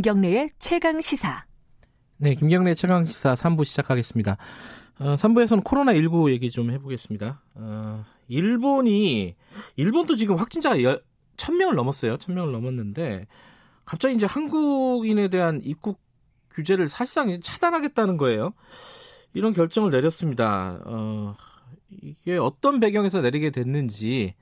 김경래의 최강 시사. 네, 김경래 최강 시사 3부 시작하겠습니다. 어, 3부에서는 코로나19 얘기 좀 해보겠습니다. 어, 일본이, 일본도 지금 확진자가 1000명을 넘었어요. 1000명을 넘었는데, 갑자기 이제 한국인에 대한 입국 규제를 사실상 차단하겠다는 거예요. 이런 결정을 내렸습니다. 어, 이게 어떤 배경에서 내리게 됐는지,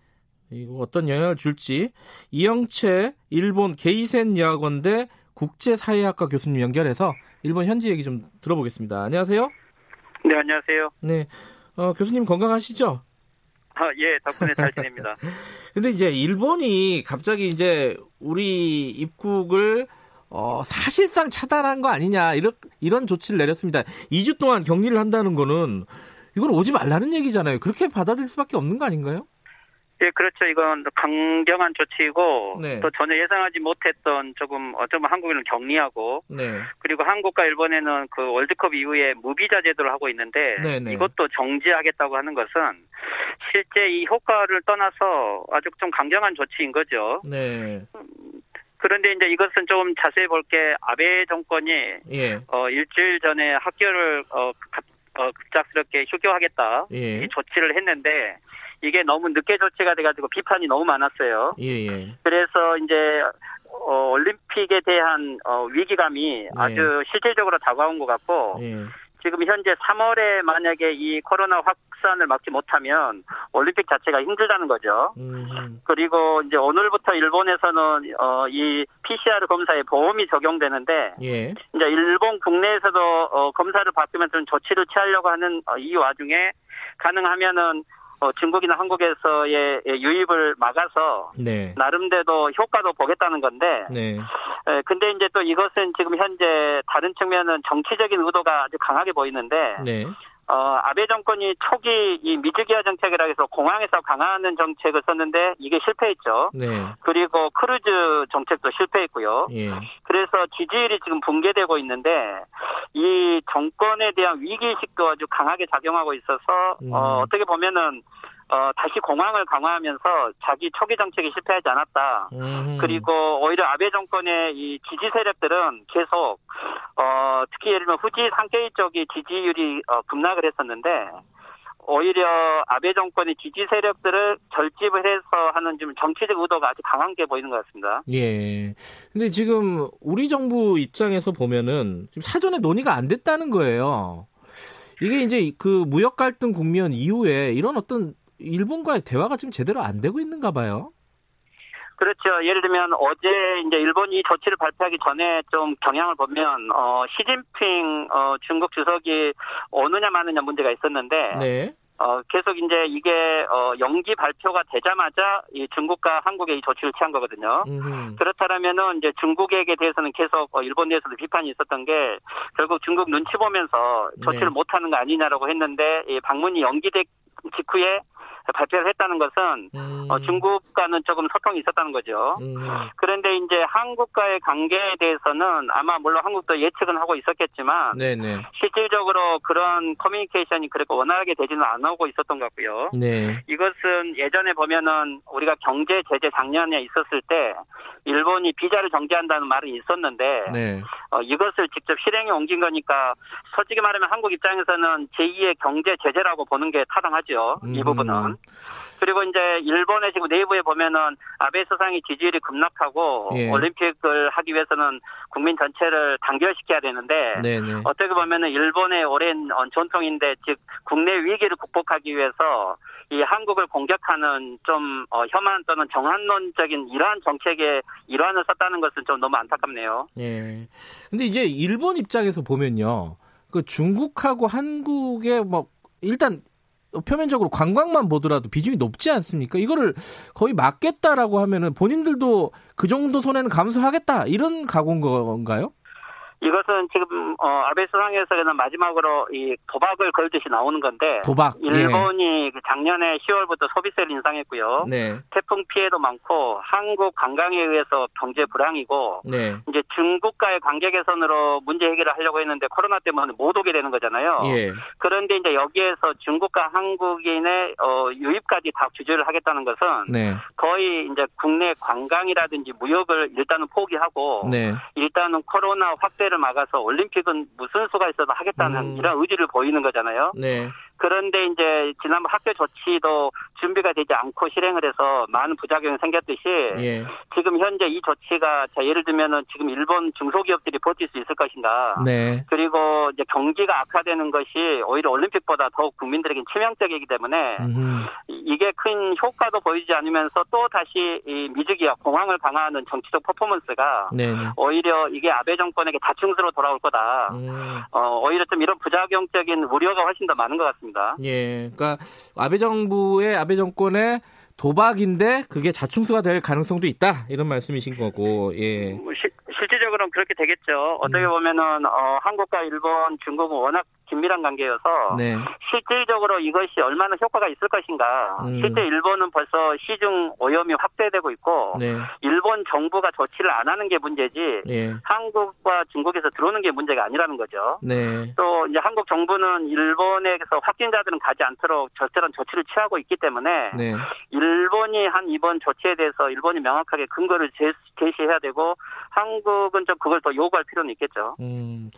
이거 어떤 영향을 줄지, 이영채 일본 게이센 여학원대 국제사회학과 교수님 연결해서 일본 현지 얘기 좀 들어보겠습니다. 안녕하세요. 네, 안녕하세요. 네. 어, 교수님 건강하시죠? 아, 예, 덕분에 잘 지냅니다. 근데 이제 일본이 갑자기 이제 우리 입국을 어, 사실상 차단한 거 아니냐, 이런, 이런 조치를 내렸습니다. 2주 동안 격리를 한다는 거는, 이건 오지 말라는 얘기잖아요. 그렇게 받아들일 수밖에 없는 거 아닌가요? 예, 그렇죠. 이건 강경한 조치이고 네. 또 전혀 예상하지 못했던 조금 어쩌면 한국인을 격리하고 네. 그리고 한국과 일본에는 그 월드컵 이후에 무비자 제도를 하고 있는데 네, 네. 이것도 정지하겠다고 하는 것은 실제 이 효과를 떠나서 아주 좀 강경한 조치인 거죠. 네. 그런데 이제 이것은 좀 자세히 볼 게 아베 정권이 예. 어 일주일 전에 학교를 어, 갑, 어 급작스럽게 휴교하겠다 예. 이 조치를 했는데 이게 너무 늦게 조치가 돼가지고 비판이 너무 많았어요. 예, 예. 그래서 이제 어, 올림픽에 대한 어, 위기감이 아주 실질적으로 다가온 것 같고 예. 지금 현재 3월에 만약에 이 코로나 확산을 막지 못하면 올림픽 자체가 힘들다는 거죠. 음, 그리고 이제 오늘부터 일본에서는 어, 이 PCR 검사에 보험이 적용되는데 예. 이제 일본 국내에서도 어, 검사를 받으면 좀 조치를 취하려고 하는 어, 이 와중에 가능하면은 어, 중국이나 한국에서의 유입을 막아서 네. 나름대로 효과도 보겠다는 건데 네. 에, 근데 이제 또 이것은 지금 현재 다른 측면은 정치적인 의도가 아주 강하게 보이는데 네. 어, 아베 정권이 초기 이 미즈기아 정책이라 해서 공항에서 강화하는 정책을 썼는데 이게 실패했죠. 네. 그리고 크루즈 정책도 실패했고요. 예. 그래서 지지율이 지금 붕괴되고 있는데 이 정권에 대한 위기의식도 아주 강하게 작용하고 있어서 음. 어, 어떻게 보면은 어, 다시 공항을 강화하면서 자기 초기 정책이 실패하지 않았다. 음. 그리고 오히려 아베 정권의 이 지지 세력들은 계속 어, 특히 예를 들면 후지 상케이 쪽이 지지율이 어, 급락을 했었는데 오히려 아베 정권의 지지 세력들을 결집을 해서 하는 좀 정치적 의도가 아주 강한 게 보이는 것 같습니다. 예. 근데 지금 우리 정부 입장에서 보면은 지금 사전에 논의가 안 됐다는 거예요. 이게 이제 그 무역 갈등 국면 이후에 이런 어떤 일본과의 대화가 지금 제대로 안 되고 있는가 봐요. 그렇죠. 예를 들면 어제 이제 일본이 조치를 발표하기 전에 좀 경향을 보면 어 시진핑 어 중국 주석이 오느냐 마느냐 문제가 있었는데 네. 어 계속 이제 이게 어 연기 발표가 되자마자 이 중국과 한국의 이 조치를 취한 거거든요. 음흠. 그렇다면은 이제 중국에게 대해서는 계속 어, 일본 내에서도 비판이 있었던 게 결국 중국 눈치 보면서 조치를 네. 못 하는 거 아니냐라고 했는데 이 방문이 연기된 직후에 발표를 했다는 것은 음. 어, 중국과는 조금 소통이 있었다는 거죠. 음. 그런데 이제 한국과의 관계에 대해서는 아마 물론 한국도 예측은 하고 있었겠지만 네네. 실질적으로 그런 커뮤니케이션이 그렇게 원활하게 되지는 않고 있었던 것 같고요. 네. 이것은 예전에 보면은 우리가 경제 제재 작년에 있었을 때 일본이 비자를 정지한다는 말은 있었는데 네. 어, 이것을 직접 실행에 옮긴 거니까 솔직히 말하면 한국 입장에서는 제2의 경제 제재라고 보는 게 타당하죠. 이 음. 부분은. 그리고 이제 일본의 지금 내부에 보면은 아베 수상이 지지율이 급락하고 예. 올림픽을 하기 위해서는 국민 전체를 단결시켜야 되는데 네네. 어떻게 보면은 일본의 오랜 어, 전통인데 즉 국내 위기를 극복하기 위해서 이 한국을 공격하는 좀 어, 혐한 또는 정한론적인 이러한 정책의 일환을 썼다는 것은 좀 너무 안타깝네요. 예. 근데 이제 일본 입장에서 보면요. 그 중국하고 한국의 뭐 일단 표면적으로 관광만 보더라도 비중이 높지 않습니까? 이거를 거의 막겠다라고 하면은 본인들도 그 정도 손해는 감수하겠다 이런 각오인 건가요? 이것은 지금 어, 아베 수상에서는 마지막으로 이 도박을 걸듯이 나오는 건데 도박. 일본이 예. 작년에 10월부터 소비세를 인상했고요. 네. 태풍 피해도 많고 한국 관광에 의해서 경제 불황이고 네. 이제 중국과의 관계 개선으로 문제 해결을 하려고 했는데 코로나 때문에 못 오게 되는 거잖아요. 예. 그런데 이제 여기에서 중국과 한국인의 어, 유입까지 다 규제를 하겠다는 것은 네. 거의 이제 국내 관광이라든지 무역을 일단은 포기하고 네. 일단은 코로나 확대 를 막아서 올림픽은 무슨 수가 있어도 하겠다는 음. 이런 의지를 보이는 거잖아요. 네. 그런데 이제 지난번 학교 조치도 준비가 되지 않고 실행을 해서 많은 부작용이 생겼듯이 예. 지금 현재 이 조치가 자 예를 들면은 지금 일본 중소기업들이 버틸 수 있을 것인가. 네. 그리고 이제 경기가 악화되는 것이 오히려 올림픽보다 더욱 국민들에게 치명적이기 때문에 음흠. 이게 큰 효과도 보이지 않으면서 또 다시 이 미즈기와 공황을 강화하는 정치적 퍼포먼스가 네. 네. 오히려 이게 아베 정권에게 자충수로 돌아올 거다. 음. 어, 오히려 좀 이런 부작용적인 우려가 훨씬 더 많은 것 같습니다. 예. 그러니까 아베 정부의 아베 정권의 도박인데 그게 자충수가 될 가능성도 있다. 이런 말씀이신 거고. 예. 뭐 시- 실 질적으로는 그렇게 되겠죠. 어떻게 음. 보면은 어, 한국과 일본, 중국은 워낙 긴밀한 관계여서 네. 실질적으로 이것이 얼마나 효과가 있을 것인가. 음. 실제 일본은 벌써 시중 오염이 확대되고 있고 네. 일본 정부가 조치를 안 하는 게 문제지 예. 한국과 중국에서 들어오는 게 문제가 아니라는 거죠. 네. 또 이제 한국 정부는 일본에서 확진자들은 가지 않도록 절대한 조치를 취하고 있기 때문에 네. 일본이 한 이번 조치에 대해서 일본이 명확하게 근거를 제- 제시해야 되고 한국은 좀 그걸 더 요구할 필요는 있겠죠. 음.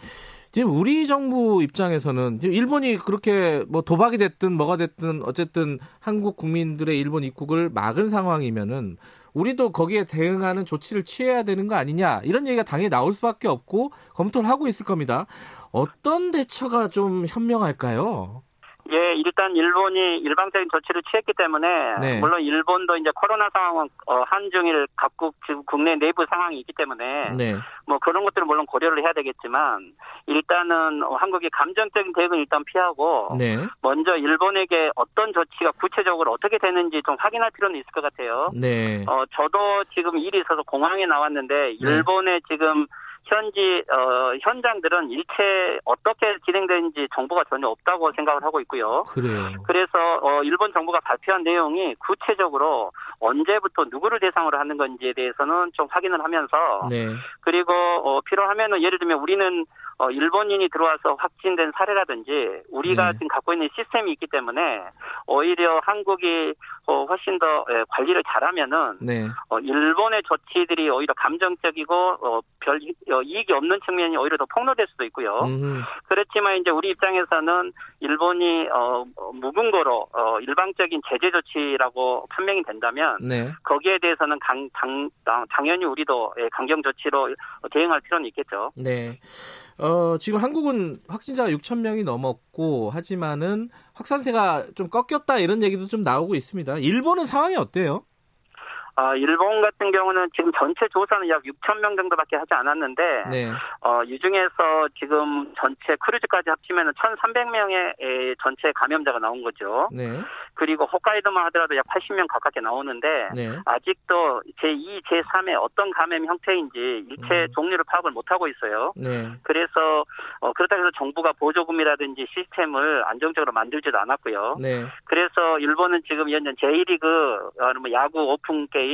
지금 우리 정부 입장에서는 일본이 그렇게 뭐 도박이 됐든 뭐가 됐든 어쨌든 한국 국민들의 일본 입국을 막은 상황이면은 우리도 거기에 대응하는 조치를 취해야 되는 거 아니냐 이런 얘기가 당연히 나올 수밖에 없고 검토를 하고 있을 겁니다. 어떤 대처가 좀 현명할까요? 예, 일단 일본이 일방적인 조치를 취했기 때문에 네. 물론 일본도 이제 코로나 상황은 어, 한중일 각국 지금 국내 내부 상황이 있기 때문에 네, 뭐 그런 것들은 물론 고려를 해야 되겠지만 일단은 어, 한국이 감정적인 대응은 일단 피하고 네, 먼저 일본에게 어떤 조치가 구체적으로 어떻게 되는지 좀 확인할 필요는 있을 것 같아요. 네, 어, 저도 지금 일이 있어서 공항에 나왔는데 일본의 지금 현지 어, 현장들은 일체 어떻게 진행되는지 정보가 전혀 없다고 생각을 하고 있고요. 그래요. 그래서 어, 일본 정부가 발표한 내용이 구체적으로 언제부터 누구를 대상으로 하는 건지에 대해서는 좀 확인을 하면서 네, 그리고 어, 필요하면은 예를 들면 우리는 어, 일본인이 들어와서 확진된 사례라든지 우리가 네. 지금 갖고 있는 시스템이 있기 때문에 오히려 한국이 어, 훨씬 더 예, 관리를 잘하면은 네, 어, 일본의 조치들이 오히려 감정적이고 어, 별 어, 이익이 없는 측면이 오히려 더 폭로될 수도 있고요. 음, 그렇지만 이제 우리 입장에서는 일본이 어, 어, 무근거로 어, 일방적인 제재 조치라고 판명이 된다면 네, 거기에 대해서는 강, 당, 당, 당연히 우리도 예, 강경 조치로 대응할 필요는 있겠죠. 네. 어, 지금 한국은 확진자가 6천 명이 넘었고 하지만은 확산세가 좀 꺾였다 이런 얘기도 좀 나오고 있습니다. 일본은 상황이 어때요? 아, 일본 같은 경우는 지금 전체 조사는 약 6천 명 정도밖에 하지 않았는데 네, 어, 이 중에서 지금 전체 크루즈까지 합치면 1,300명의 전체 감염자가 나온 거죠. 네, 그리고 홋카이도만 하더라도 약 80명 가깝게 나오는데 네, 아직도 제2, 제3의 어떤 감염 형태인지 일체 음. 종류를 파악을 못 하고 있어요. 네, 그래서 어, 그렇다고 해서 정부가 보조금이라든지 시스템을 안정적으로 만들지도 않았고요. 네, 그래서 일본은 지금 현재 J리그, 어, 뭐 야구 오픈 게임,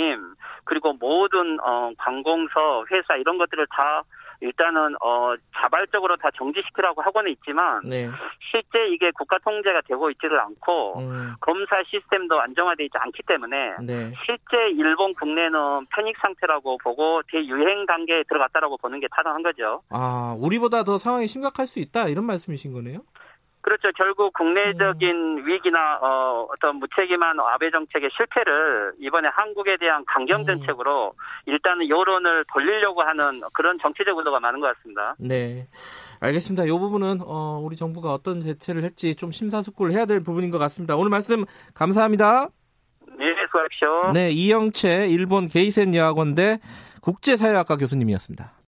그리고 모든 어, 관공서, 회사 이런 것들을 다 일단은 어, 자발적으로 다 정지시키라고 하고는 있지만 네, 실제 이게 국가 통제가 되고 있지를 않고 음, 검사 시스템도 안정화되어 있지 않기 때문에 네, 실제 일본 국내는 패닉 상태라고 보고 대유행 단계에 들어갔다라고 보는 게 타당한 거죠. 아, 우리보다 더 상황이 심각할 수 있다 이런 말씀이신 거네요? 그렇죠. 결국 음. 국내적인 위기나 어, 어떤 무책임한 아베 정책의 실패를 이번에 한국에 대한 강경 음. 정책으로 일단은 여론을 돌리려고 하는 그런 정치적 의도가 많은 것 같습니다. 네, 알겠습니다. 이 부분은 어, 우리 정부가 어떤 대책을 할지 좀 심사숙고를 해야 될 부분인 것 같습니다. 오늘 말씀 감사합니다. 네, 수고하십시오. 네, 이영채 일본 게이센 여학원대 국제사회학과 교수님이었습니다.